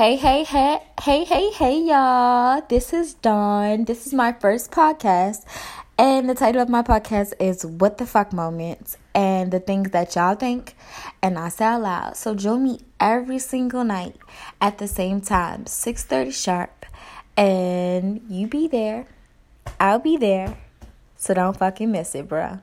Hey, hey, hey, hey, hey, hey, y'all. This is Dawn. This is my first podcast. And the title of my podcast is What the Fuck Moments and the things that y'all think and I say out loud. So join me every single night at the same time, 6:30 sharp. And you be there. I'll be there. So don't fucking miss it, bruh.